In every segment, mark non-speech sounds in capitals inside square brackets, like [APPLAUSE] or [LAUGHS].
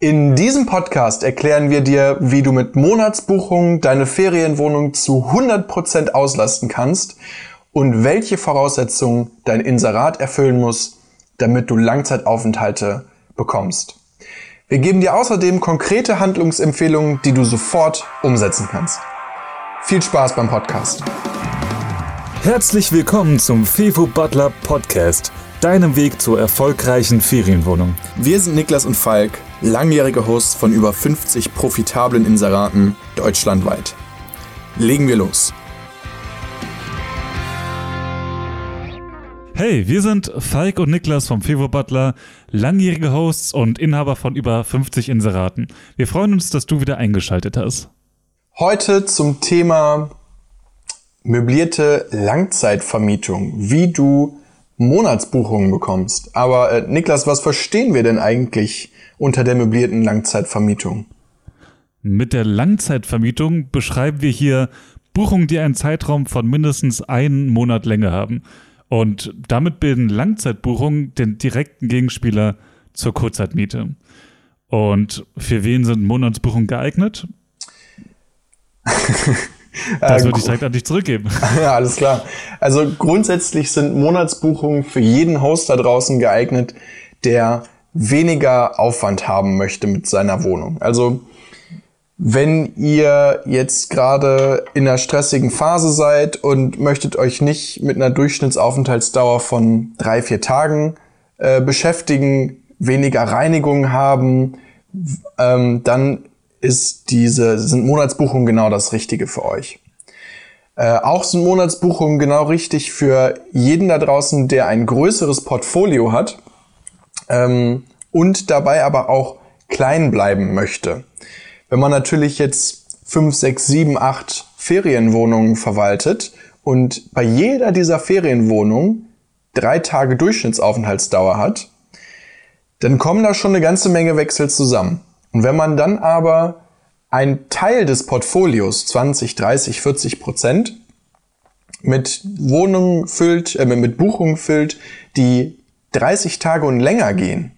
In diesem Podcast erklären wir dir, wie du mit Monatsbuchungen deine Ferienwohnung zu 100% auslasten kannst und welche Voraussetzungen dein Inserat erfüllen muss, damit du Langzeitaufenthalte bekommst. Wir geben dir außerdem konkrete Handlungsempfehlungen, die du sofort umsetzen kannst. Viel Spaß beim Podcast. Herzlich willkommen zum Fevo Butler Podcast, deinem Weg zur erfolgreichen Ferienwohnung. Wir sind Niklas und Falk langjährige Hosts von über 50 profitablen Inseraten deutschlandweit. Legen wir los. Hey, wir sind Falk und Niklas vom Fevo Butler, langjährige Hosts und Inhaber von über 50 Inseraten. Wir freuen uns, dass du wieder eingeschaltet hast. Heute zum Thema möblierte Langzeitvermietung, wie du Monatsbuchungen bekommst. Aber äh, Niklas, was verstehen wir denn eigentlich unter der möblierten Langzeitvermietung? Mit der Langzeitvermietung beschreiben wir hier Buchungen, die einen Zeitraum von mindestens einen Monat Länge haben. Und damit bilden Langzeitbuchungen den direkten Gegenspieler zur Kurzzeitmiete. Und für wen sind Monatsbuchungen geeignet? [LAUGHS] Das würde ich direkt an dich zurückgeben. [LAUGHS] Ja, alles klar. Also grundsätzlich sind Monatsbuchungen für jeden Host da draußen geeignet, der weniger Aufwand haben möchte mit seiner Wohnung. Also wenn ihr jetzt gerade in einer stressigen Phase seid und möchtet euch nicht mit einer Durchschnittsaufenthaltsdauer von drei, vier Tagen äh, beschäftigen, weniger Reinigung haben, ähm, dann ist diese, sind Monatsbuchungen genau das Richtige für euch. Äh, auch sind Monatsbuchungen genau richtig für jeden da draußen, der ein größeres Portfolio hat ähm, und dabei aber auch klein bleiben möchte. Wenn man natürlich jetzt fünf, sechs, sieben, acht Ferienwohnungen verwaltet und bei jeder dieser Ferienwohnungen drei Tage Durchschnittsaufenthaltsdauer hat, dann kommen da schon eine ganze Menge Wechsel zusammen. Und wenn man dann aber ein Teil des Portfolios, 20, 30, 40 Prozent, mit Wohnungen füllt, äh, mit Buchungen füllt, die 30 Tage und länger gehen,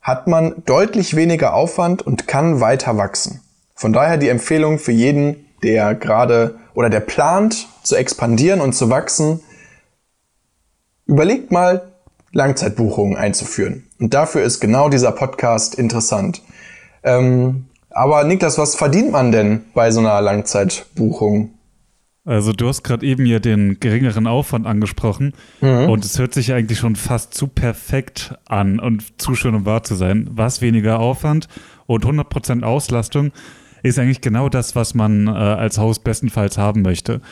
hat man deutlich weniger Aufwand und kann weiter wachsen. Von daher die Empfehlung für jeden, der gerade oder der plant zu expandieren und zu wachsen, überlegt mal Langzeitbuchungen einzuführen. Und dafür ist genau dieser Podcast interessant. Ähm, aber Niklas, was verdient man denn bei so einer Langzeitbuchung? Also du hast gerade eben ja den geringeren Aufwand angesprochen mhm. und es hört sich eigentlich schon fast zu perfekt an und zu schön um wahr zu sein. Was weniger Aufwand und 100% Auslastung ist eigentlich genau das, was man äh, als Haus bestenfalls haben möchte.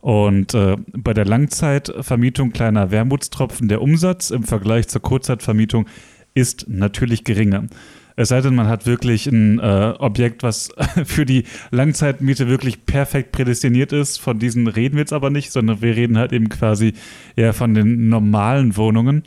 Und äh, bei der Langzeitvermietung kleiner Wermutstropfen, der Umsatz im Vergleich zur Kurzzeitvermietung ist natürlich geringer. Es sei denn, man hat wirklich ein äh, Objekt, was [LAUGHS] für die Langzeitmiete wirklich perfekt prädestiniert ist. Von diesen reden wir jetzt aber nicht, sondern wir reden halt eben quasi eher von den normalen Wohnungen.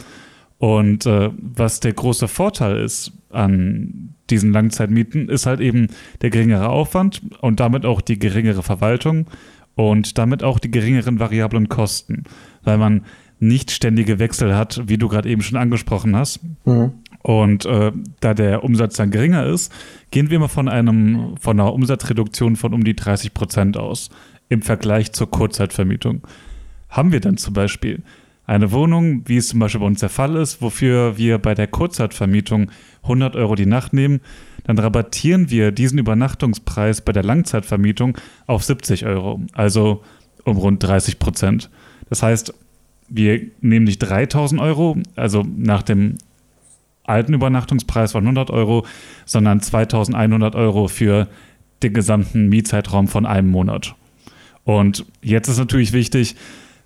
Und äh, was der große Vorteil ist an diesen Langzeitmieten, ist halt eben der geringere Aufwand und damit auch die geringere Verwaltung und damit auch die geringeren variablen Kosten, weil man nicht ständige Wechsel hat, wie du gerade eben schon angesprochen hast. Mhm. Und äh, da der Umsatz dann geringer ist, gehen wir mal von einem von einer Umsatzreduktion von um die 30 Prozent aus im Vergleich zur Kurzzeitvermietung. Haben wir dann zum Beispiel eine Wohnung, wie es zum Beispiel bei uns der Fall ist, wofür wir bei der Kurzzeitvermietung 100 Euro die Nacht nehmen, dann rabattieren wir diesen Übernachtungspreis bei der Langzeitvermietung auf 70 Euro, also um rund 30 Prozent. Das heißt, wir nehmen nicht 3000 Euro, also nach dem alten Übernachtungspreis von 100 Euro, sondern 2100 Euro für den gesamten Mietzeitraum von einem Monat. Und jetzt ist natürlich wichtig,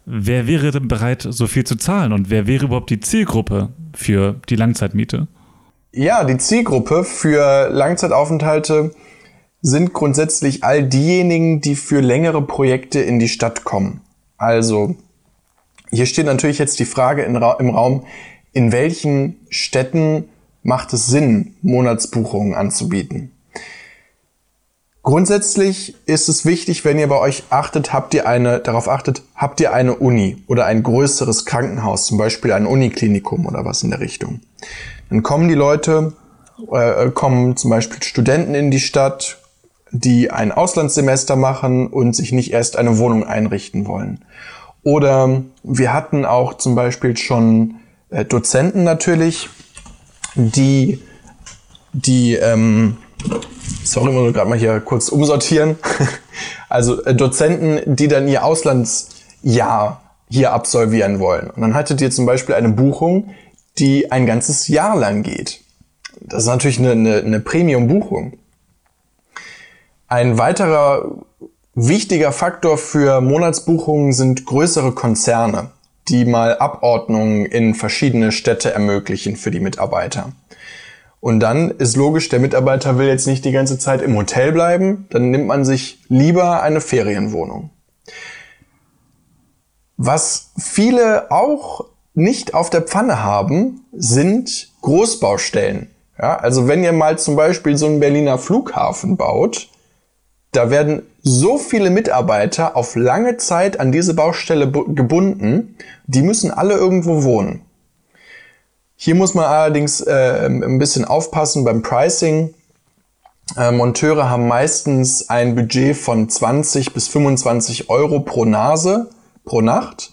wer wäre denn bereit, so viel zu zahlen und wer wäre überhaupt die Zielgruppe für die Langzeitmiete? Ja, die Zielgruppe für Langzeitaufenthalte sind grundsätzlich all diejenigen, die für längere Projekte in die Stadt kommen. Also, hier steht natürlich jetzt die Frage im Raum, in welchen Städten macht es Sinn, Monatsbuchungen anzubieten. Grundsätzlich ist es wichtig, wenn ihr bei euch achtet, habt ihr eine, darauf achtet, habt ihr eine Uni oder ein größeres Krankenhaus, zum Beispiel ein Uniklinikum oder was in der Richtung. Dann kommen die Leute äh, kommen zum Beispiel Studenten in die Stadt, die ein Auslandssemester machen und sich nicht erst eine Wohnung einrichten wollen. Oder wir hatten auch zum Beispiel schon äh, Dozenten natürlich, die, die, ähm, sorry, ich muss gerade mal hier kurz umsortieren. [LAUGHS] also äh, Dozenten, die dann ihr Auslandsjahr hier absolvieren wollen. Und dann hattet ihr zum Beispiel eine Buchung, die ein ganzes Jahr lang geht. Das ist natürlich eine, eine, eine Premium-Buchung. Ein weiterer wichtiger Faktor für Monatsbuchungen sind größere Konzerne, die mal Abordnungen in verschiedene Städte ermöglichen für die Mitarbeiter. Und dann ist logisch, der Mitarbeiter will jetzt nicht die ganze Zeit im Hotel bleiben, dann nimmt man sich lieber eine Ferienwohnung. Was viele auch nicht auf der Pfanne haben, sind Großbaustellen. Ja, also wenn ihr mal zum Beispiel so einen Berliner Flughafen baut, da werden so viele Mitarbeiter auf lange Zeit an diese Baustelle gebunden, die müssen alle irgendwo wohnen. Hier muss man allerdings äh, ein bisschen aufpassen beim Pricing. Äh, Monteure haben meistens ein Budget von 20 bis 25 Euro pro Nase, pro Nacht,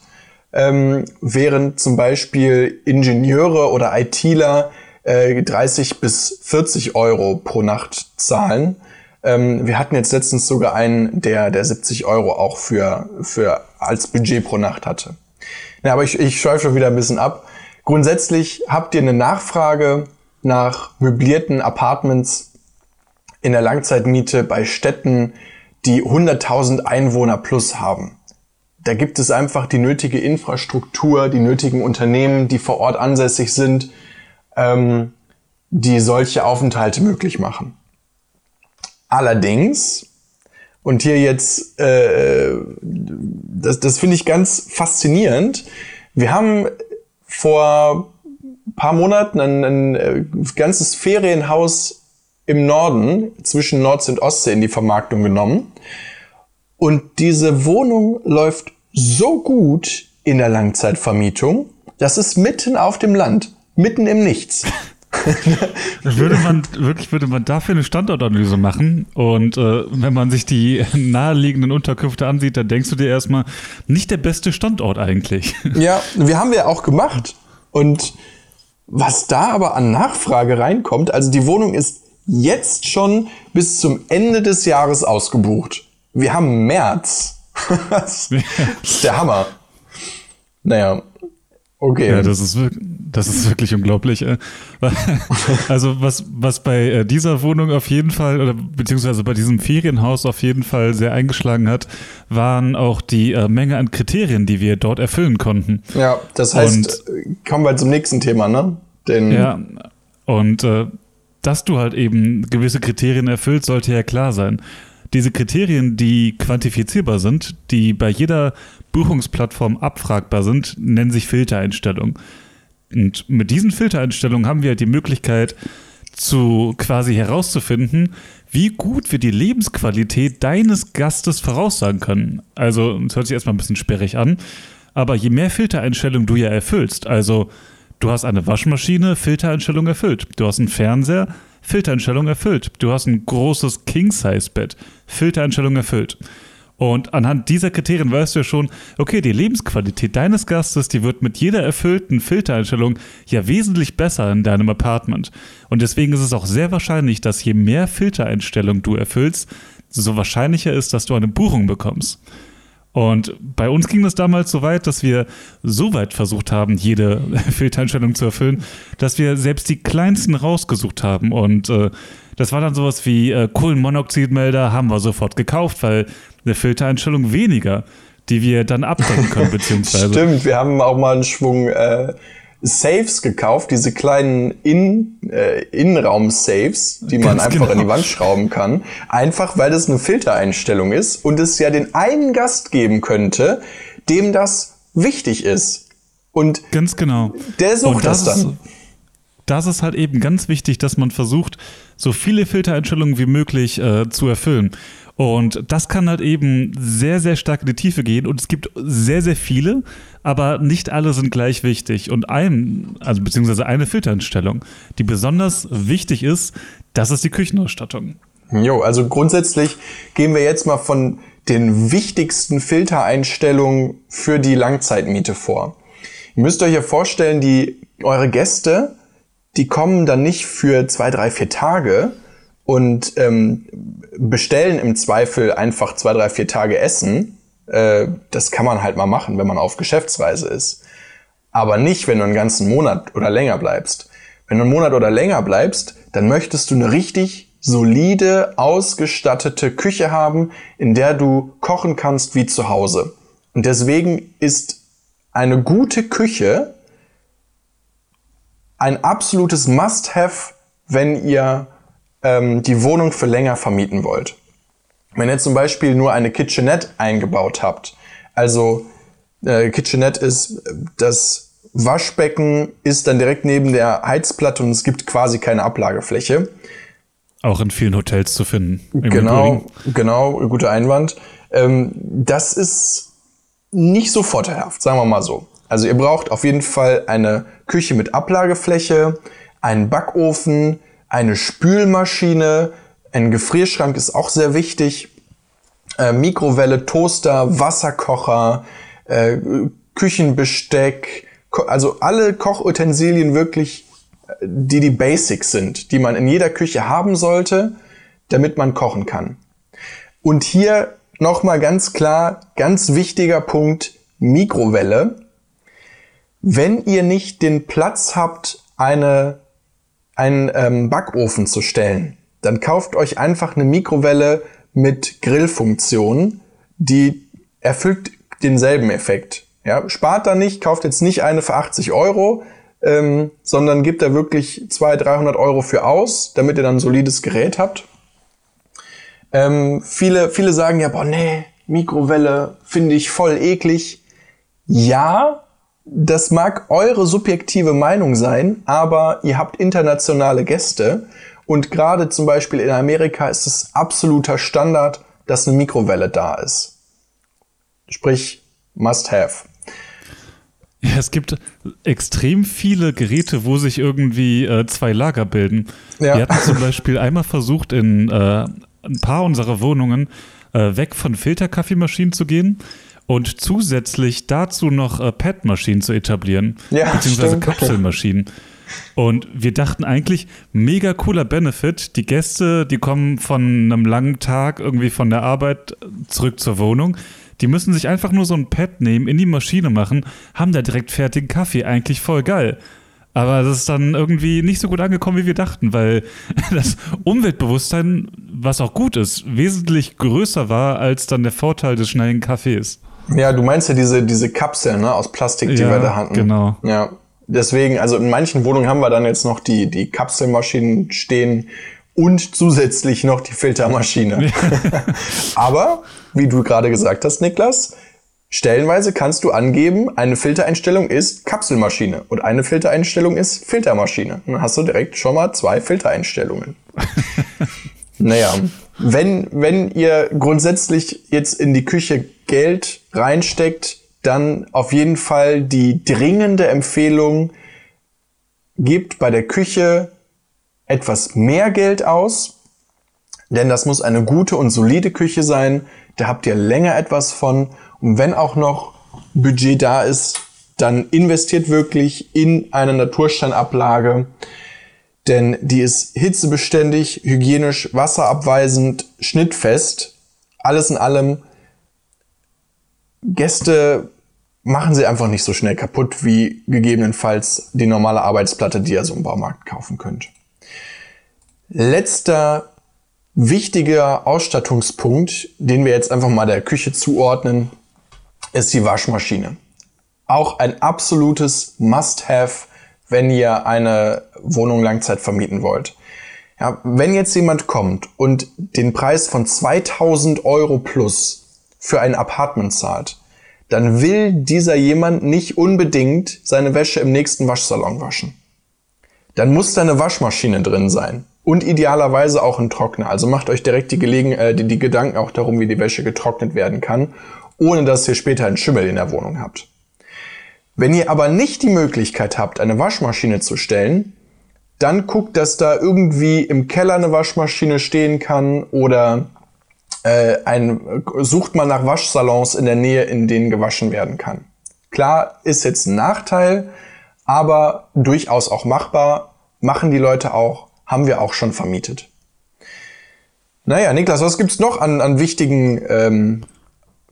ähm, während zum Beispiel Ingenieure oder ITler äh, 30 bis 40 Euro pro Nacht zahlen. Ähm, wir hatten jetzt letztens sogar einen, der, der 70 Euro auch für, für als Budget pro Nacht hatte. Ja, aber ich, ich schweife wieder ein bisschen ab. Grundsätzlich habt ihr eine Nachfrage nach möblierten Apartments in der Langzeitmiete bei Städten, die 100.000 Einwohner plus haben. Da gibt es einfach die nötige Infrastruktur, die nötigen Unternehmen, die vor Ort ansässig sind, ähm, die solche Aufenthalte möglich machen. Allerdings, und hier jetzt, äh, das, das finde ich ganz faszinierend, wir haben vor paar Monaten ein, ein äh, ganzes Ferienhaus im Norden zwischen Nordsee und Ostsee in die Vermarktung genommen. Und diese Wohnung läuft so gut in der Langzeitvermietung, das ist mitten auf dem Land, mitten im Nichts. Würde man wirklich würde man dafür eine Standortanalyse machen und äh, wenn man sich die naheliegenden Unterkünfte ansieht, dann denkst du dir erstmal nicht der beste Standort eigentlich. Ja, wir haben wir auch gemacht und was da aber an Nachfrage reinkommt, also die Wohnung ist jetzt schon bis zum Ende des Jahres ausgebucht. Wir haben März. [LAUGHS] das ist der Hammer. Naja, Okay. Ja, das ist, das ist wirklich unglaublich. [LAUGHS] Also was, was bei äh, dieser Wohnung auf jeden Fall, oder beziehungsweise bei diesem Ferienhaus auf jeden Fall sehr eingeschlagen hat, waren auch die äh, Menge an Kriterien, die wir dort erfüllen konnten. Ja, das heißt, und, kommen wir zum nächsten Thema, ne? Den ja, und äh, dass du halt eben gewisse Kriterien erfüllst, sollte ja klar sein diese Kriterien, die quantifizierbar sind, die bei jeder Buchungsplattform abfragbar sind, nennen sich Filtereinstellungen. Und mit diesen Filtereinstellungen haben wir die Möglichkeit, zu quasi herauszufinden, wie gut wir die Lebensqualität deines Gastes voraussagen können. Also, es hört sich erstmal ein bisschen sperrig an, aber je mehr Filtereinstellungen du ja erfüllst, also du hast eine Waschmaschine, Filtereinstellung erfüllt, du hast einen Fernseher, Filtereinstellung erfüllt, du hast ein großes King-Size-Bett, Filtereinstellung erfüllt. Und anhand dieser Kriterien weißt du ja schon, okay, die Lebensqualität deines Gastes, die wird mit jeder erfüllten Filtereinstellung ja wesentlich besser in deinem Apartment. Und deswegen ist es auch sehr wahrscheinlich, dass je mehr Filtereinstellungen du erfüllst, so wahrscheinlicher ist, dass du eine Buchung bekommst. Und bei uns ging es damals so weit, dass wir so weit versucht haben, jede [LAUGHS] Filtereinstellung zu erfüllen, dass wir selbst die kleinsten rausgesucht haben. Und äh, das war dann sowas wie äh, Kohlenmonoxidmelder haben wir sofort gekauft, weil eine Filtereinstellung weniger, die wir dann abdecken können, [LAUGHS] beziehungsweise. Stimmt, wir haben auch mal einen Schwung äh, Saves gekauft, diese kleinen In, äh, Innenraum-Saves, die man Ganz einfach genau. an die Wand schrauben kann. Einfach, weil das eine Filtereinstellung ist und es ja den einen Gast geben könnte, dem das wichtig ist. Und Ganz genau. der sucht das, das, dann. Ist, das ist halt eben ganz wichtig, dass man versucht, so viele Filtereinstellungen wie möglich äh, zu erfüllen. Und das kann halt eben sehr, sehr stark in die Tiefe gehen. Und es gibt sehr, sehr viele, aber nicht alle sind gleich wichtig. Und ein, also beziehungsweise eine Filtereinstellung, die besonders wichtig ist, das ist die Küchenausstattung. Jo, also grundsätzlich gehen wir jetzt mal von den wichtigsten Filtereinstellungen für die Langzeitmiete vor. Ihr müsst euch ja vorstellen, die, eure Gäste, die kommen dann nicht für zwei, drei, vier Tage und ähm, bestellen im Zweifel einfach zwei, drei, vier Tage Essen. Äh, das kann man halt mal machen, wenn man auf Geschäftsreise ist. Aber nicht, wenn du einen ganzen Monat oder länger bleibst. Wenn du einen Monat oder länger bleibst, dann möchtest du eine richtig solide, ausgestattete Küche haben, in der du kochen kannst wie zu Hause. Und deswegen ist eine gute Küche ein absolutes Must-Have, wenn ihr ähm, die Wohnung für länger vermieten wollt. Wenn ihr zum Beispiel nur eine Kitchenette eingebaut habt, also äh, Kitchenette ist das Waschbecken ist dann direkt neben der Heizplatte und es gibt quasi keine Ablagefläche. Auch in vielen Hotels zu finden. Genau, genau, guter Einwand. Ähm, das ist nicht so vorteilhaft, sagen wir mal so. Also ihr braucht auf jeden Fall eine Küche mit Ablagefläche, einen Backofen, eine Spülmaschine, ein Gefrierschrank ist auch sehr wichtig, äh, Mikrowelle, Toaster, Wasserkocher, äh, Küchenbesteck, also alle Kochutensilien wirklich, äh, die die Basics sind, die man in jeder Küche haben sollte, damit man kochen kann. Und hier nochmal ganz klar, ganz wichtiger Punkt, Mikrowelle. Wenn ihr nicht den Platz habt, eine, einen ähm, Backofen zu stellen, dann kauft euch einfach eine Mikrowelle mit Grillfunktion, die erfüllt denselben Effekt. Ja, spart da nicht, kauft jetzt nicht eine für 80 Euro, ähm, sondern gebt da wirklich 200, 300 Euro für aus, damit ihr dann ein solides Gerät habt. Ähm, viele, viele sagen ja, boah, nee, Mikrowelle finde ich voll eklig. Ja, das mag eure subjektive Meinung sein, aber ihr habt internationale Gäste und gerade zum Beispiel in Amerika ist es absoluter Standard, dass eine Mikrowelle da ist. Sprich, must have. Ja, es gibt extrem viele Geräte, wo sich irgendwie äh, zwei Lager bilden. Ja. Wir hatten zum Beispiel einmal versucht, in äh, ein paar unserer Wohnungen äh, weg von Filterkaffeemaschinen zu gehen und zusätzlich dazu noch äh, PET-Maschinen zu etablieren, ja, beziehungsweise stimmt. Kapselmaschinen. Und wir dachten eigentlich, mega cooler Benefit. Die Gäste, die kommen von einem langen Tag irgendwie von der Arbeit zurück zur Wohnung. Die müssen sich einfach nur so ein Pad nehmen, in die Maschine machen, haben da direkt fertigen Kaffee. Eigentlich voll geil. Aber das ist dann irgendwie nicht so gut angekommen, wie wir dachten, weil [LAUGHS] das Umweltbewusstsein, was auch gut ist, wesentlich größer war als dann der Vorteil des schnellen Kaffees. Ja, du meinst ja diese, diese Kapseln ne, aus Plastik, die ja, wir da hatten. Genau. Ja. Deswegen, also in manchen Wohnungen haben wir dann jetzt noch die, die Kapselmaschinen stehen und zusätzlich noch die Filtermaschine. [LAUGHS] Aber, wie du gerade gesagt hast, Niklas, stellenweise kannst du angeben, eine Filtereinstellung ist Kapselmaschine und eine Filtereinstellung ist Filtermaschine. Dann hast du direkt schon mal zwei Filtereinstellungen. [LAUGHS] naja, wenn, wenn ihr grundsätzlich jetzt in die Küche Geld reinsteckt, dann auf jeden Fall die dringende Empfehlung, gebt bei der Küche etwas mehr Geld aus, denn das muss eine gute und solide Küche sein. Da habt ihr länger etwas von. Und wenn auch noch Budget da ist, dann investiert wirklich in eine Natursteinablage, denn die ist hitzebeständig, hygienisch, wasserabweisend, schnittfest. Alles in allem Gäste machen sie einfach nicht so schnell kaputt wie gegebenenfalls die normale Arbeitsplatte, die ihr so im Baumarkt kaufen könnt. Letzter wichtiger Ausstattungspunkt, den wir jetzt einfach mal der Küche zuordnen, ist die Waschmaschine. Auch ein absolutes Must-Have, wenn ihr eine Wohnung Langzeit vermieten wollt. Ja, wenn jetzt jemand kommt und den Preis von 2000 Euro plus für ein Apartment zahlt, dann will dieser jemand nicht unbedingt seine Wäsche im nächsten Waschsalon waschen. Dann muss da eine Waschmaschine drin sein. Und idealerweise auch ein Trockner. Also macht euch direkt die, Gelegen äh, die, die Gedanken auch darum, wie die Wäsche getrocknet werden kann, ohne dass ihr später einen Schimmel in der Wohnung habt. Wenn ihr aber nicht die Möglichkeit habt, eine Waschmaschine zu stellen, dann guckt, dass da irgendwie im Keller eine Waschmaschine stehen kann oder äh, ein, sucht man nach Waschsalons in der Nähe, in denen gewaschen werden kann. Klar, ist jetzt ein Nachteil, aber durchaus auch machbar. Machen die Leute auch, haben wir auch schon vermietet. Naja, Niklas, was gibt's noch an, an wichtigen ähm,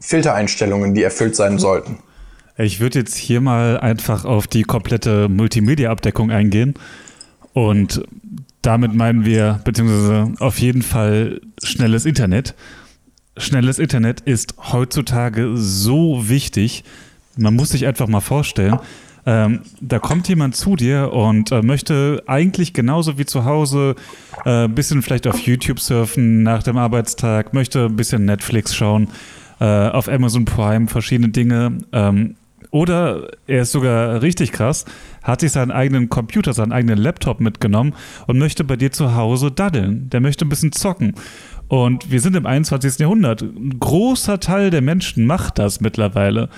Filtereinstellungen, die erfüllt sein sollten? Ich würde jetzt hier mal einfach auf die komplette Multimedia-Abdeckung eingehen. Und damit meinen wir, beziehungsweise auf jeden Fall schnelles Internet. Schnelles Internet ist heutzutage so wichtig. Man muss sich einfach mal vorstellen, ähm, da kommt jemand zu dir und äh, möchte eigentlich genauso wie zu Hause ein äh, bisschen vielleicht auf YouTube surfen nach dem Arbeitstag, möchte ein bisschen Netflix schauen, äh, auf Amazon Prime verschiedene Dinge. Ähm, oder er ist sogar richtig krass, hat sich seinen eigenen Computer, seinen eigenen Laptop mitgenommen und möchte bei dir zu Hause daddeln. Der möchte ein bisschen zocken. Und wir sind im 21. Jahrhundert. Ein großer Teil der Menschen macht das mittlerweile.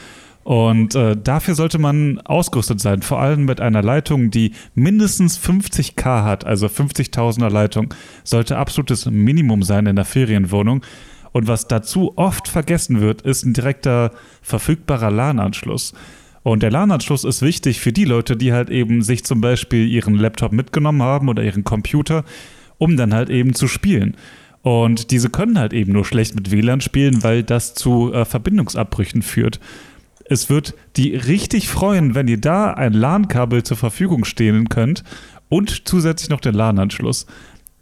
Und äh, dafür sollte man ausgerüstet sein, vor allem mit einer Leitung, die mindestens 50k hat, also 50.000er Leitung, sollte absolutes Minimum sein in der Ferienwohnung. Und was dazu oft vergessen wird, ist ein direkter verfügbarer LAN-Anschluss. Und der LAN-Anschluss ist wichtig für die Leute, die halt eben sich zum Beispiel ihren Laptop mitgenommen haben oder ihren Computer, um dann halt eben zu spielen. Und diese können halt eben nur schlecht mit WLAN spielen, weil das zu äh, Verbindungsabbrüchen führt es wird die richtig freuen, wenn ihr da ein LAN-Kabel zur Verfügung stehen könnt und zusätzlich noch den LAN-Anschluss.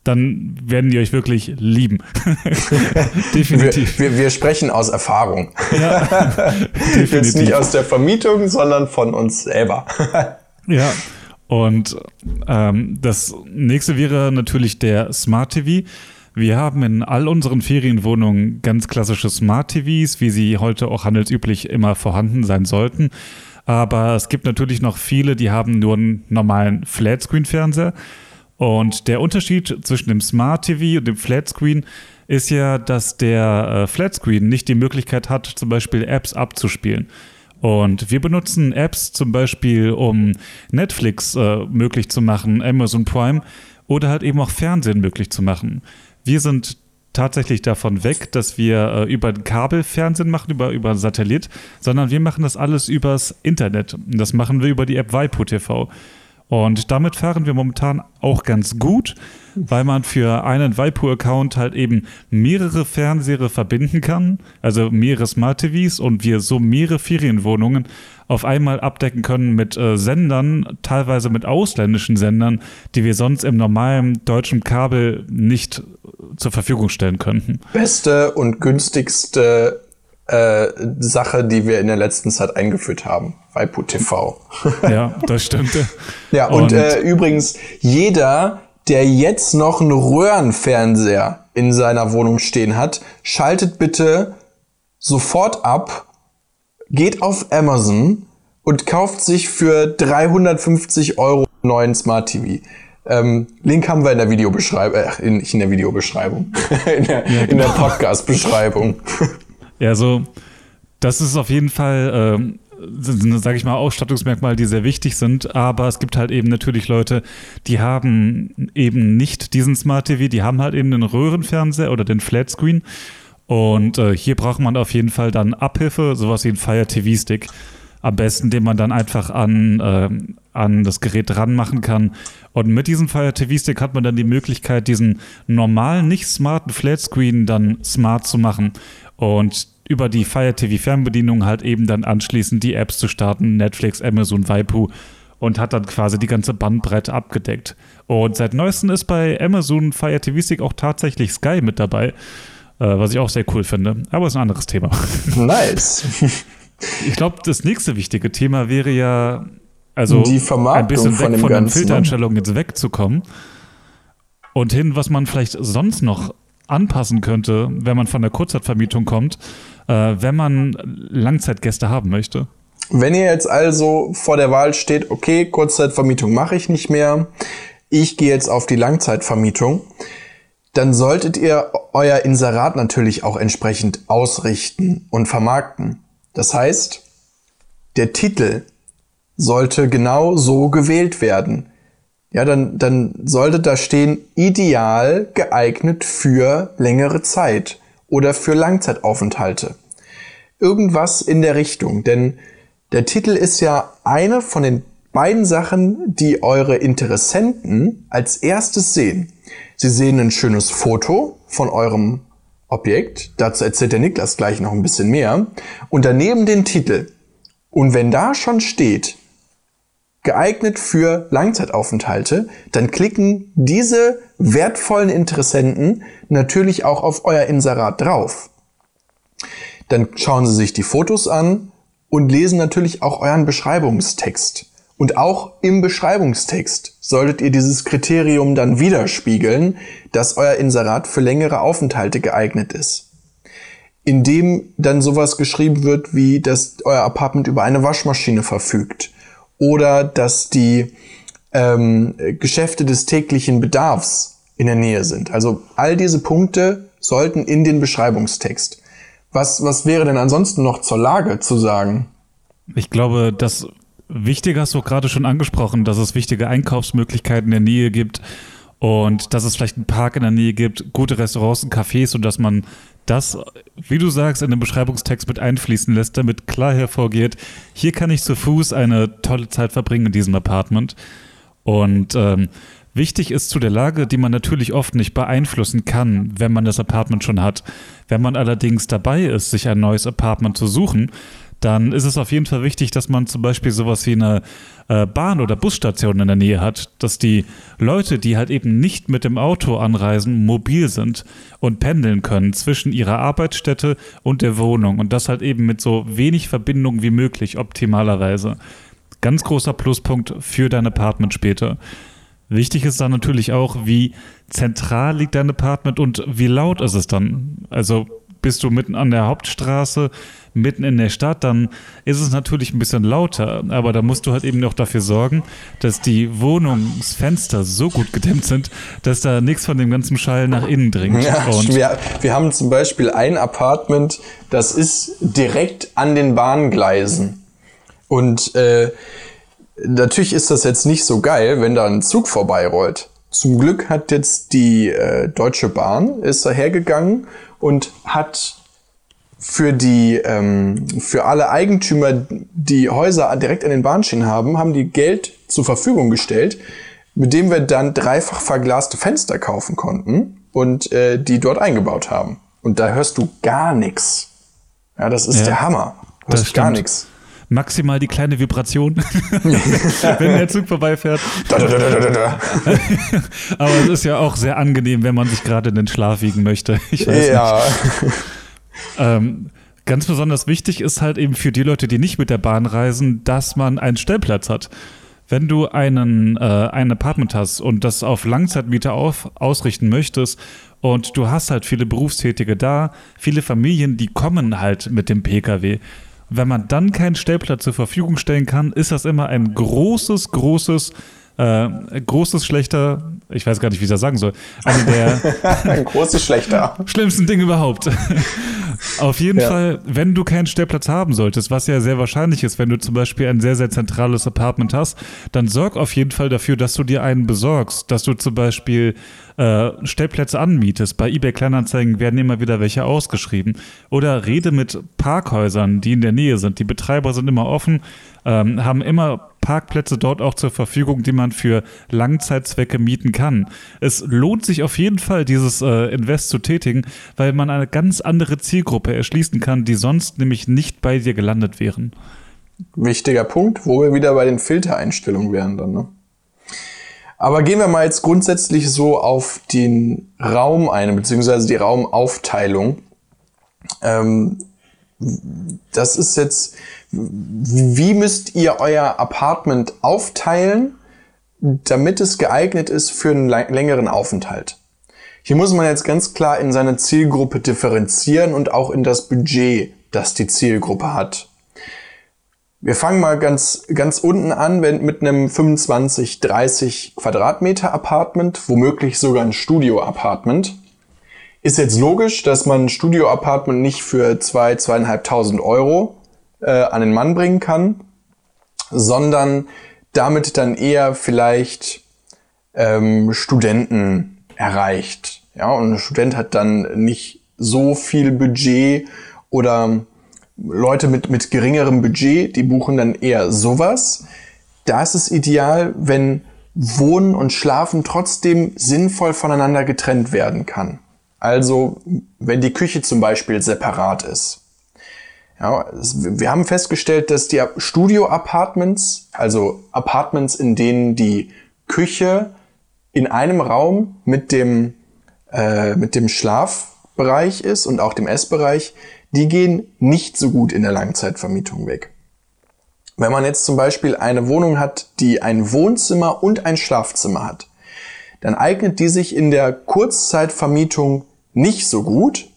Dann werden die euch wirklich lieben. [LAUGHS] definitiv. Wir, wir, wir, sprechen aus Erfahrung. Ja, definitiv. [LAUGHS] Jetzt nicht aus der Vermietung, sondern von uns selber. [LAUGHS] ja, und ähm, das nächste wäre natürlich der Smart TV. Wir haben in all unseren Ferienwohnungen ganz klassische Smart TVs, wie sie heute auch handelsüblich immer vorhanden sein sollten. Aber es gibt natürlich noch viele, die haben nur einen normalen Flatscreen-Fernseher. Und der Unterschied zwischen dem Smart TV und dem Flatscreen ist ja, dass der äh, Flatscreen nicht die Möglichkeit hat, zum Beispiel Apps abzuspielen. Und wir benutzen Apps zum Beispiel, um Netflix äh, möglich zu machen, Amazon Prime oder halt eben auch Fernsehen möglich zu machen. Wir sind tatsächlich davon weg, dass wir äh, über Kabelfernsehen machen, über, über Satellit, sondern wir machen das alles übers Internet. Das machen wir über die App Waipu TV. Und damit fahren wir momentan auch ganz gut, weil man für einen Waipu-Account halt eben mehrere Fernseher verbinden kann, also mehrere Smart TVs und wir so mehrere Ferienwohnungen auf einmal abdecken können mit äh, Sendern, teilweise mit ausländischen Sendern, die wir sonst im normalen deutschen Kabel nicht zur Verfügung stellen könnten. Beste und günstigste äh, Sache, die wir in der letzten Zeit eingeführt haben. Waipu TV. [LAUGHS] ja, das stimmt. ja, und, und äh, übrigens, jeder, der jetzt noch einen Röhrenfernseher in seiner Wohnung stehen hat, schaltet bitte sofort ab, geht auf Amazon und kauft sich für 350 Euro einen neuen Smart TV. Ähm, Link haben wir in der Videobeschreibung, äh, in, nicht in der Videobeschreibung, [LAUGHS] in der, ja, genau. der Podcast-Beschreibung. [LAUGHS] Ja, so, das ist auf jeden Fall, ähm, sage ich mal, Ausstattungsmerkmale, die sehr wichtig sind. Aber es gibt halt eben natürlich Leute, die haben eben nicht diesen Smart TV, die haben halt eben den Röhrenfernseher oder den Flatscreen. Und äh, hier braucht man auf jeden Fall dann Abhilfe, sowas wie ein Fire TV Stick. Am besten, den man dann einfach an, äh, an das Gerät dran machen kann. Und mit diesem Fire TV Stick hat man dann die Möglichkeit, diesen normalen, nicht smarten Flatscreen dann smart zu machen. Und über die Fire TV Fernbedienung halt eben dann anschließend die Apps zu starten, Netflix, Amazon, Waipu und hat dann quasi die ganze Bandbreite abgedeckt. Und seit neuestem ist bei Amazon Fire TV Stick auch tatsächlich Sky mit dabei, äh, was ich auch sehr cool finde. Aber ist ein anderes Thema. [LAUGHS] Nice. Ich glaube, das nächste wichtige Thema wäre ja, also die Vermarktung ein bisschen weg von, von den ne? Filtereinstellungen jetzt wegzukommen und hin, was man vielleicht sonst noch anpassen könnte, wenn man von der Kurzzeitvermietung kommt, äh, wenn man Langzeitgäste haben möchte. Wenn ihr jetzt also vor der Wahl steht, okay, Kurzzeitvermietung mache ich nicht mehr, ich gehe jetzt auf die Langzeitvermietung, dann solltet ihr euer Inserat natürlich auch entsprechend ausrichten und vermarkten. Das heißt, der Titel sollte genau so gewählt werden. Ja, dann, dann sollte da stehen, ideal geeignet für längere Zeit oder für Langzeitaufenthalte. Irgendwas in der Richtung, denn der Titel ist ja eine von den beiden Sachen, die eure Interessenten als erstes sehen. Sie sehen ein schönes Foto von eurem Objekt, dazu erzählt der Niklas gleich noch ein bisschen mehr, und daneben den Titel. Und wenn da schon steht, geeignet für Langzeitaufenthalte, dann klicken diese wertvollen Interessenten natürlich auch auf euer Inserat drauf. Dann schauen sie sich die Fotos an und lesen natürlich auch euren Beschreibungstext. Und auch im Beschreibungstext solltet ihr dieses Kriterium dann widerspiegeln, dass euer Inserat für längere Aufenthalte geeignet ist. Indem dann sowas geschrieben wird, wie dass euer Apartment über eine Waschmaschine verfügt oder dass die ähm, Geschäfte des täglichen Bedarfs in der Nähe sind. Also all diese Punkte sollten in den Beschreibungstext. Was, was wäre denn ansonsten noch zur Lage zu sagen? Ich glaube, dass Wichtig hast du gerade schon angesprochen, dass es wichtige Einkaufsmöglichkeiten in der Nähe gibt und dass es vielleicht einen Park in der Nähe gibt, gute Restaurants und Cafés und dass man das, wie du sagst, in den Beschreibungstext mit einfließen lässt, damit klar hervorgeht, hier kann ich zu Fuß eine tolle Zeit verbringen in diesem Apartment. Und ähm, wichtig ist zu der Lage, die man natürlich oft nicht beeinflussen kann, wenn man das Apartment schon hat. Wenn man allerdings dabei ist, sich ein neues Apartment zu suchen, dann ist es auf jeden Fall wichtig, dass man zum Beispiel sowas wie eine äh, Bahn- oder Busstation in der Nähe hat, dass die Leute, die halt eben nicht mit dem Auto anreisen, mobil sind und pendeln können zwischen ihrer Arbeitsstätte und der Wohnung und das halt eben mit so wenig Verbindung wie möglich, optimalerweise. Ganz großer Pluspunkt für dein Apartment später. Wichtig ist dann natürlich auch, wie zentral liegt dein Apartment und wie laut ist es dann. Also bist du mitten an der Hauptstraße, mitten in der Stadt, dann ist es natürlich ein bisschen lauter. Aber da musst du halt eben noch dafür sorgen, dass die Wohnungsfenster so gut gedämmt sind, dass da nichts von dem ganzen Schall nach innen dringt. Ja, wir, wir haben zum Beispiel ein Apartment, das ist direkt an den Bahngleisen. Und äh, natürlich ist das jetzt nicht so geil, wenn da ein Zug vorbeirollt. Zum Glück hat jetzt die äh, Deutsche Bahn ist dahergegangen und hat für die ähm, für alle Eigentümer, die Häuser direkt an den Bahnschienen haben, haben die Geld zur Verfügung gestellt, mit dem wir dann dreifach verglaste Fenster kaufen konnten und äh, die dort eingebaut haben. Und da hörst du gar nichts. Ja, das ist ja, der Hammer. Du hörst gar nichts. Maximal die kleine Vibration, [LAUGHS] wenn der Zug vorbeifährt. [LAUGHS] Aber es ist ja auch sehr angenehm, wenn man sich gerade in den Schlaf wiegen möchte. [LAUGHS] Ich weiß ja. Nicht. Ähm, ganz besonders wichtig ist halt eben für die Leute, die nicht mit der Bahn reisen, dass man einen Stellplatz hat. Wenn du einen, äh, ein Apartment hast und das auf Langzeitmieter auf, ausrichten möchtest und du hast halt viele Berufstätige da, viele Familien, die kommen halt mit dem Pkw. Wenn man dann keinen Stellplatz zur Verfügung stellen kann, ist das immer ein großes, großes äh, großes schlechter, ich weiß gar nicht, wie ich das sagen soll, eine der [LAUGHS] großes schlechter schlimmsten Dinge überhaupt. [LAUGHS] Auf jeden ja. Fall, wenn du keinen Stellplatz haben solltest, was ja sehr wahrscheinlich ist, wenn du zum Beispiel ein sehr, sehr zentrales Apartment hast, dann sorg auf jeden Fall dafür, dass du dir einen besorgst, dass du zum Beispiel äh, Stellplätze anmietest. Bei eBay Kleinanzeigen werden immer wieder welche ausgeschrieben. Oder rede mit Parkhäusern, die in der Nähe sind. Die Betreiber sind immer offen, ähm, haben immer Parkplätze dort auch zur Verfügung, die man für Langzeitzwecke mieten kann. Es lohnt sich auf jeden Fall, dieses äh, Invest zu tätigen, weil man eine ganz andere Zielgruppe erschließen kann, die sonst nämlich nicht bei dir gelandet wären. Wichtiger Punkt, wo wir wieder bei den Filtereinstellungen wären dann. Ne? Aber gehen wir mal jetzt grundsätzlich so auf den Raum ein, beziehungsweise die Raumaufteilung. Ähm, das ist jetzt, wie müsst ihr euer Apartment aufteilen, damit es geeignet ist für einen längeren Aufenthalt? Hier muss man jetzt ganz klar in seine Zielgruppe differenzieren und auch in das Budget, das die Zielgruppe hat. Wir fangen mal ganz, ganz unten an, wenn, mit einem 25, 30 Quadratmeter Apartment, womöglich sogar ein Studio-Apartment. Ist jetzt logisch, dass man ein Studio-Apartment nicht für zwei, zweieinhalbtausend Euro äh, an den Mann bringen kann, sondern damit dann eher vielleicht ähm, Studenten erreicht. Ja, und ein Student hat dann nicht so viel Budget oder Leute mit, mit geringerem Budget, die buchen dann eher sowas. Da ist es ideal, wenn Wohnen und Schlafen trotzdem sinnvoll voneinander getrennt werden kann. Also, wenn die Küche zum Beispiel separat ist. Ja, wir haben festgestellt, dass die Studio-Apartments, also Apartments, in denen die Küche in einem Raum mit dem, äh, mit dem Schlafbereich ist und auch dem Essbereich, die gehen nicht so gut in der Langzeitvermietung weg. Wenn man jetzt zum Beispiel eine Wohnung hat, die ein Wohnzimmer und ein Schlafzimmer hat, dann eignet die sich in der Kurzzeitvermietung nicht so gut.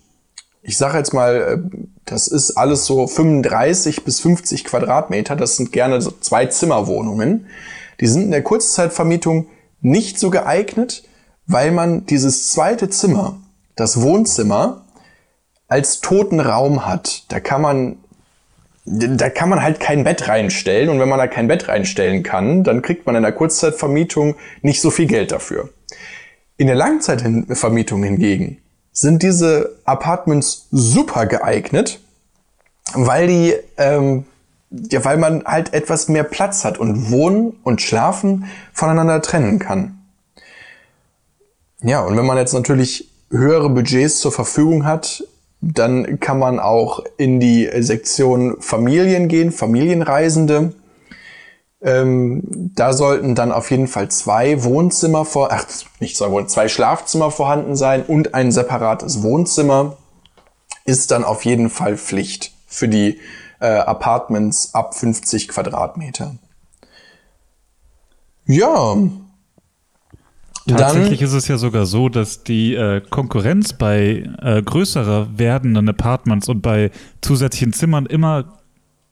Ich sage jetzt mal, äh, das ist alles so 35 bis 50 Quadratmeter. Das sind gerne so zwei Zimmerwohnungen. Die sind in der Kurzzeitvermietung nicht so geeignet, weil man dieses zweite Zimmer, das Wohnzimmer, als toten Raum hat. Da kann man da kann man halt kein Bett reinstellen und wenn man da kein Bett reinstellen kann, dann kriegt man in der Kurzzeitvermietung nicht so viel Geld dafür. In der Langzeitvermietung hingegen sind diese Apartments super geeignet, weil die, ähm, ja, weil man halt etwas mehr Platz hat und Wohnen und Schlafen voneinander trennen kann. Ja, und wenn man jetzt natürlich höhere Budgets zur Verfügung hat, dann kann man auch in die Sektion Familien gehen, Familienreisende. Ähm, da sollten dann auf jeden Fall zwei Wohnzimmer vor, ach, nicht zwei Wohn zwei Schlafzimmer vorhanden sein und ein separates Wohnzimmer ist dann auf jeden Fall Pflicht für die äh, Apartments ab 50 Quadratmeter. Ja, Tatsächlich dann, ist es ja sogar so, dass die äh, Konkurrenz bei äh, größerer werdenden Apartments und bei zusätzlichen Zimmern immer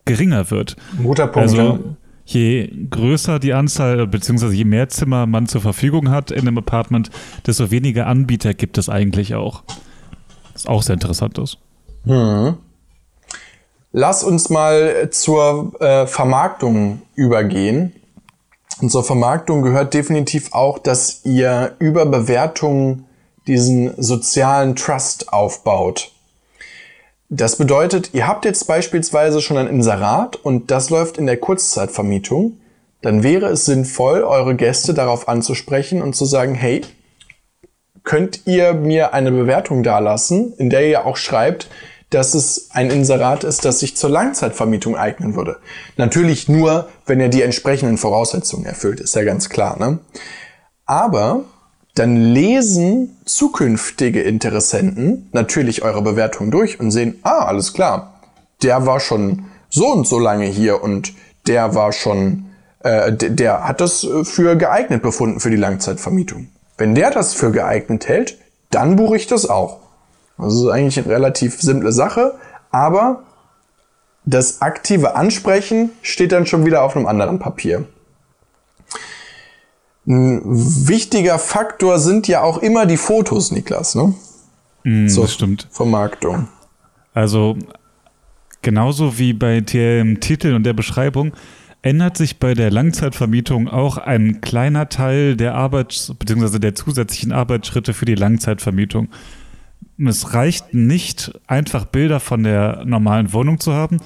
geringer wird. Guter Punkt. Also, je größer die Anzahl, beziehungsweise je mehr Zimmer man zur Verfügung hat in einem Apartment, desto weniger Anbieter gibt es eigentlich auch. Was auch sehr interessant ist. Hm. Lass uns mal zur äh, Vermarktung übergehen. Und zur Vermarktung gehört definitiv auch, dass ihr über Bewertungen diesen sozialen Trust aufbaut. Das bedeutet, ihr habt jetzt beispielsweise schon ein Inserat und das läuft in der Kurzzeitvermietung. Dann wäre es sinnvoll, eure Gäste darauf anzusprechen und zu sagen, hey, könnt ihr mir eine Bewertung dalassen, in der ihr auch schreibt, dass es ein Inserat ist, das sich zur Langzeitvermietung eignen würde. Natürlich nur, wenn er die entsprechenden Voraussetzungen erfüllt, ist ja ganz klar. Ne? Aber dann lesen zukünftige Interessenten natürlich eure Bewertung durch und sehen, ah, alles klar, der war schon so und so lange hier und der war schon, äh, der, der hat das für geeignet befunden für die Langzeitvermietung. Wenn der das für geeignet hält, dann buche ich das auch. Das ist eigentlich eine relativ simple Sache, aber das aktive Ansprechen steht dann schon wieder auf einem anderen Papier. Ein wichtiger Faktor sind ja auch immer die Fotos, Niklas, ne? Mm, Zur das stimmt. Vermarktung. Also genauso wie bei dem Titel und der Beschreibung ändert sich bei der Langzeitvermietung auch ein kleiner Teil der Arbeits- bzw. der zusätzlichen Arbeitsschritte für die Langzeitvermietung es reicht nicht, einfach Bilder von der normalen Wohnung zu haben.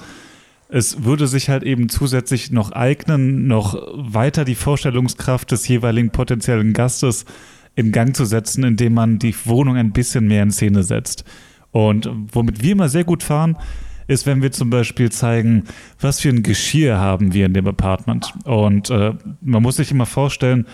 Es würde sich halt eben zusätzlich noch eignen, noch weiter die Vorstellungskraft des jeweiligen potenziellen Gastes in Gang zu setzen, indem man die Wohnung ein bisschen mehr in Szene setzt. Und womit wir immer sehr gut fahren, ist, wenn wir zum Beispiel zeigen, was für ein Geschirr haben wir in dem Apartment. Und äh, man muss sich immer vorstellen,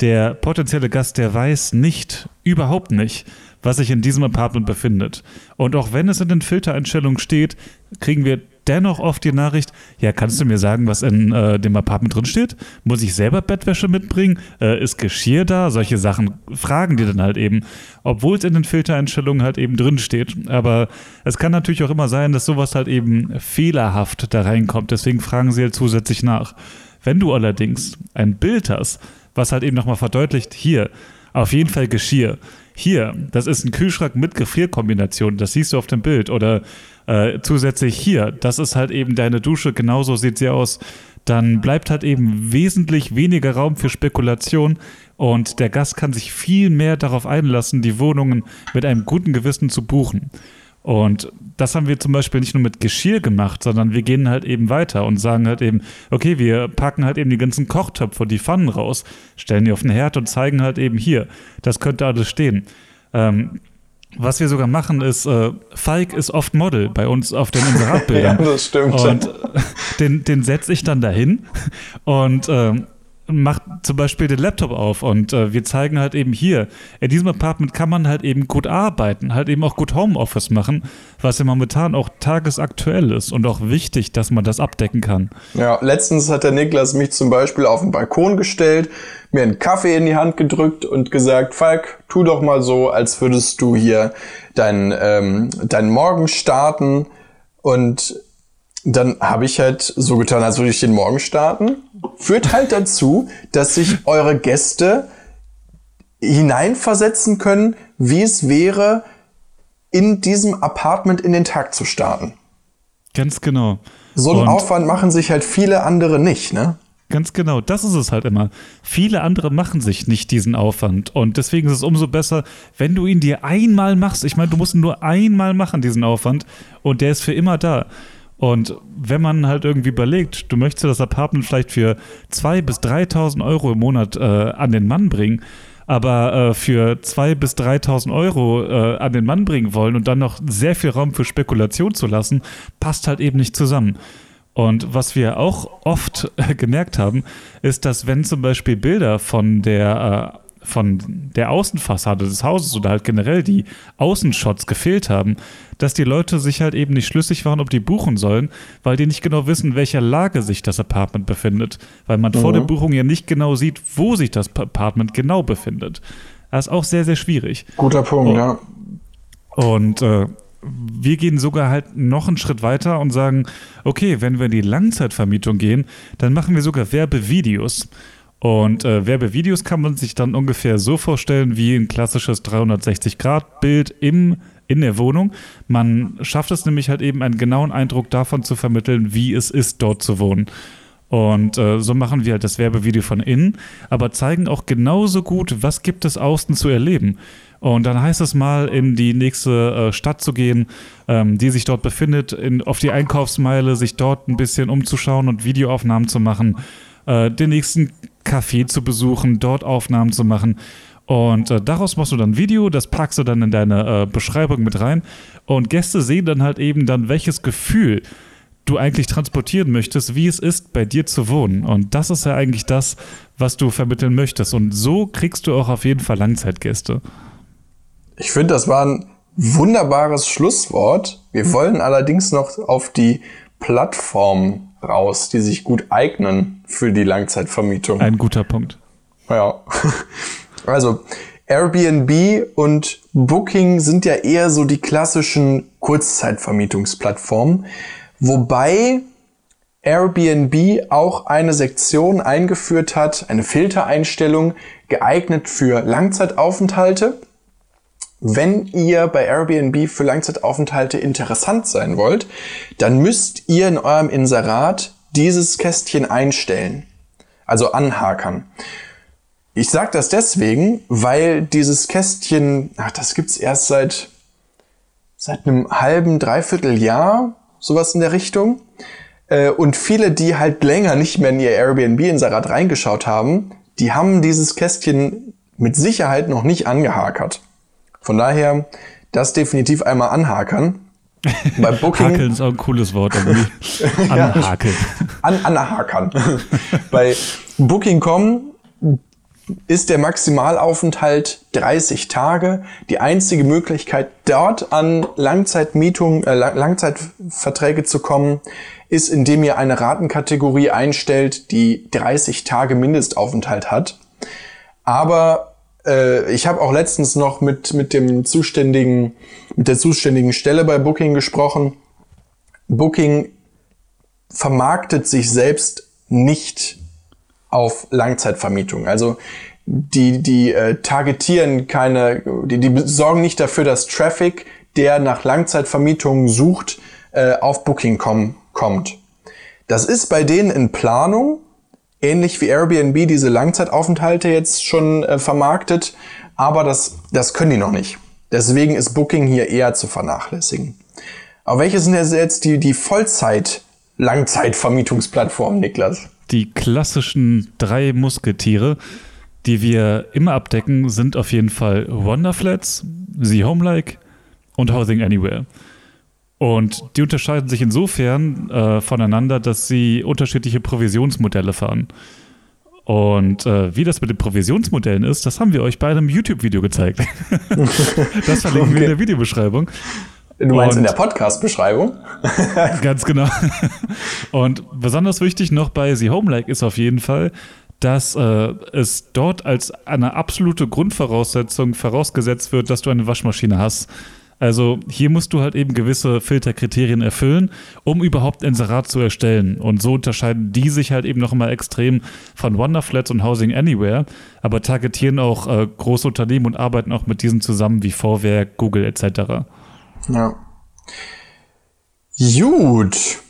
der potenzielle Gast, der weiß nicht, überhaupt nicht, was sich in diesem Apartment befindet. Und auch wenn es in den Filtereinstellungen steht, kriegen wir dennoch oft die Nachricht, ja, kannst du mir sagen, was in äh, dem Apartment drin steht? Muss ich selber Bettwäsche mitbringen? Äh, ist Geschirr da? Solche Sachen fragen die dann halt eben, obwohl es in den Filtereinstellungen halt eben drin steht. Aber es kann natürlich auch immer sein, dass sowas halt eben fehlerhaft da reinkommt. Deswegen fragen sie halt zusätzlich nach. Wenn du allerdings ein Bild hast, was halt eben nochmal verdeutlicht, hier, auf jeden Fall Geschirr. Hier, das ist ein Kühlschrank mit Gefrierkombination, das siehst du auf dem Bild. Oder äh, zusätzlich hier, das ist halt eben deine Dusche, genauso sieht sie aus. Dann bleibt halt eben wesentlich weniger Raum für Spekulation und der Gast kann sich viel mehr darauf einlassen, die Wohnungen mit einem guten Gewissen zu buchen. Und das haben wir zum Beispiel nicht nur mit Geschirr gemacht, sondern wir gehen halt eben weiter und sagen halt eben, okay, wir packen halt eben die ganzen Kochtöpfe und die Pfannen raus, stellen die auf den Herd und zeigen halt eben hier, das könnte alles stehen. Ähm, was wir sogar machen, ist, äh, Falk ist oft Model bei uns auf den [LAUGHS] Inseratbildern. ja, das stimmt. Und den, den setze ich dann dahin und ähm, macht zum Beispiel den Laptop auf und äh, wir zeigen halt eben hier, in diesem Apartment kann man halt eben gut arbeiten, halt eben auch gut Homeoffice machen, was ja momentan auch tagesaktuell ist und auch wichtig, dass man das abdecken kann. Ja, letztens hat der Niklas mich zum Beispiel auf den Balkon gestellt, mir einen Kaffee in die Hand gedrückt und gesagt, Falk, tu doch mal so, als würdest du hier deinen ähm, dein Morgen starten und dann habe ich halt so getan, als würde ich den Morgen starten. Führt halt dazu, dass sich eure Gäste hineinversetzen können, wie es wäre, in diesem Apartment in den Tag zu starten. Ganz genau. So einen Und Aufwand machen sich halt viele andere nicht, ne? Ganz genau, das ist es halt immer. Viele andere machen sich nicht diesen Aufwand und deswegen ist es umso besser, wenn du ihn dir einmal machst. Ich meine, du musst ihn nur einmal machen, diesen Aufwand und der ist für immer da. Und wenn man halt irgendwie überlegt, du möchtest das Apartment vielleicht für 2.000 bis 3.000 Euro im Monat äh, an den Mann bringen, aber äh, für 2.000 bis 3.000 Euro äh, an den Mann bringen wollen und dann noch sehr viel Raum für Spekulation zu lassen, passt halt eben nicht zusammen. Und was wir auch oft gemerkt haben, ist, dass wenn zum Beispiel Bilder von der äh, von der Außenfassade des Hauses oder halt generell die Außenshots gefehlt haben, dass die Leute sich halt eben nicht schlüssig waren, ob die buchen sollen, weil die nicht genau wissen, in welcher Lage sich das Apartment befindet, weil man mhm. vor der Buchung ja nicht genau sieht, wo sich das Apartment genau befindet. Das ist auch sehr, sehr schwierig. Guter Punkt, und, ja. Und äh, wir gehen sogar halt noch einen Schritt weiter und sagen, okay, wenn wir in die Langzeitvermietung gehen, dann machen wir sogar Werbevideos. Und äh, Werbevideos kann man sich dann ungefähr so vorstellen wie ein klassisches 360-Grad-Bild im in der Wohnung. Man schafft es nämlich halt eben einen genauen Eindruck davon zu vermitteln, wie es ist, dort zu wohnen. Und äh, so machen wir halt das Werbevideo von innen, aber zeigen auch genauso gut, was gibt es außen zu erleben. Und dann heißt es mal, in die nächste äh, Stadt zu gehen, ähm, die sich dort befindet, in, auf die Einkaufsmeile, sich dort ein bisschen umzuschauen und Videoaufnahmen zu machen, äh, den nächsten Café zu besuchen, dort Aufnahmen zu machen. Und äh, daraus machst du dann ein Video, das packst du dann in deine äh, Beschreibung mit rein. Und Gäste sehen dann halt eben dann, welches Gefühl du eigentlich transportieren möchtest, wie es ist, bei dir zu wohnen. Und das ist ja eigentlich das, was du vermitteln möchtest. Und so kriegst du auch auf jeden Fall Langzeitgäste. Ich finde, das war ein wunderbares Schlusswort. Wir wollen allerdings noch auf die Plattform raus, die sich gut eignen für die Langzeitvermietung. Ein guter Punkt. Ja. [LAUGHS] Also Airbnb und Booking sind ja eher so die klassischen Kurzzeitvermietungsplattformen, wobei Airbnb auch eine Sektion eingeführt hat, eine Filtereinstellung geeignet für Langzeitaufenthalte. Wenn ihr bei Airbnb für Langzeitaufenthalte interessant sein wollt, dann müsst ihr in eurem Inserat dieses Kästchen einstellen, also anhakern. Ich sage das deswegen, weil dieses Kästchen, ach, das gibt's erst seit seit einem halben, dreiviertel Jahr, sowas in der Richtung. Äh, und viele, die halt länger nicht mehr in ihr Airbnb-Inserat reingeschaut haben, die haben dieses Kästchen mit Sicherheit noch nicht angehakert. Von daher, das definitiv einmal anhakern. Bei [LAUGHS] Booking. Hakeln ist auch ein cooles Wort irgendwie. [LAUGHS] Anhakeln. An, anhakern. Bei Booking.com, ist der Maximalaufenthalt 30 Tage. Die einzige Möglichkeit, dort an Langzeitmietung, äh, Langzeitverträge zu kommen, ist, indem ihr eine Ratenkategorie einstellt, die 30 Tage Mindestaufenthalt hat. Aber äh, ich habe auch letztens noch mit, mit dem zuständigen, mit der zuständigen Stelle bei Booking gesprochen. Booking vermarktet sich selbst nicht auf Langzeitvermietung. Also die, die äh, targetieren keine, die, die sorgen nicht dafür, dass Traffic, der nach Langzeitvermietungen sucht, äh, auf Booking com kommt. Das ist bei denen in Planung, ähnlich wie Airbnb diese Langzeitaufenthalte jetzt schon äh, vermarktet, aber das, das können die noch nicht. Deswegen ist Booking hier eher zu vernachlässigen. Aber welche sind jetzt die, die Vollzeit-Langzeitvermietungsplattformen, Niklas? Die klassischen drei Musketiere, die wir immer abdecken, sind auf jeden Fall Wonderflats, The Homelike und Housing Anywhere. Und die unterscheiden sich insofern äh, voneinander, dass sie unterschiedliche Provisionsmodelle fahren. Und äh, wie das mit den Provisionsmodellen ist, das haben wir euch bei einem YouTube-Video gezeigt. [LAUGHS] das verlinken okay. wir in der Videobeschreibung. Du meinst und in der Podcast-Beschreibung? [LAUGHS] ganz genau. Und besonders wichtig noch bei The Home Like ist auf jeden Fall, dass äh, es dort als eine absolute Grundvoraussetzung vorausgesetzt wird, dass du eine Waschmaschine hast. Also hier musst du halt eben gewisse Filterkriterien erfüllen, um überhaupt Inserat zu erstellen. Und so unterscheiden die sich halt eben noch mal extrem von Wonderflats und Housing Anywhere, aber targetieren auch äh, große Unternehmen und arbeiten auch mit diesen zusammen wie Vorwerk, Google etc. Ja. Gut.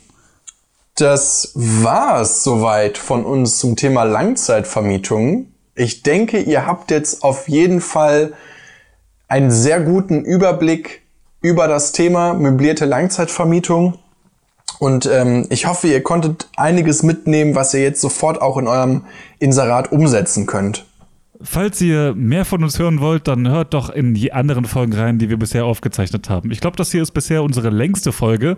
Das war's soweit von uns zum Thema Langzeitvermietung. Ich denke, ihr habt jetzt auf jeden Fall einen sehr guten Überblick über das Thema möblierte Langzeitvermietung. Und ähm, ich hoffe, ihr konntet einiges mitnehmen, was ihr jetzt sofort auch in eurem Inserat umsetzen könnt. Falls ihr mehr von uns hören wollt, dann hört doch in die anderen Folgen rein, die wir bisher aufgezeichnet haben. Ich glaube, das hier ist bisher unsere längste Folge.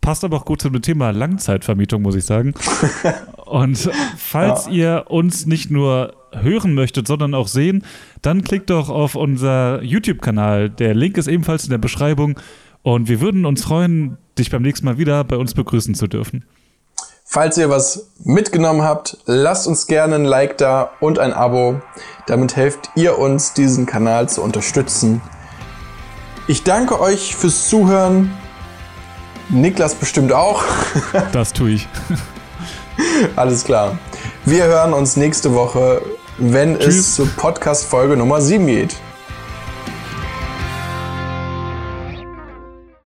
Passt aber auch gut zum Thema Langzeitvermietung, muss ich sagen. [LAUGHS] Und falls ja. ihr uns nicht nur hören möchtet, sondern auch sehen, dann klickt doch auf unser YouTube-Kanal. Der Link ist ebenfalls in der Beschreibung. Und wir würden uns freuen, dich beim nächsten Mal wieder bei uns begrüßen zu dürfen. Falls ihr was mitgenommen habt, lasst uns gerne ein Like da und ein Abo. Damit helft ihr uns, diesen Kanal zu unterstützen. Ich danke euch fürs Zuhören. Niklas bestimmt auch. [LAUGHS] Das tue ich. Alles klar. Wir hören uns nächste Woche, wenn Tschüss. es zur Podcast-Folge Nummer 7 geht.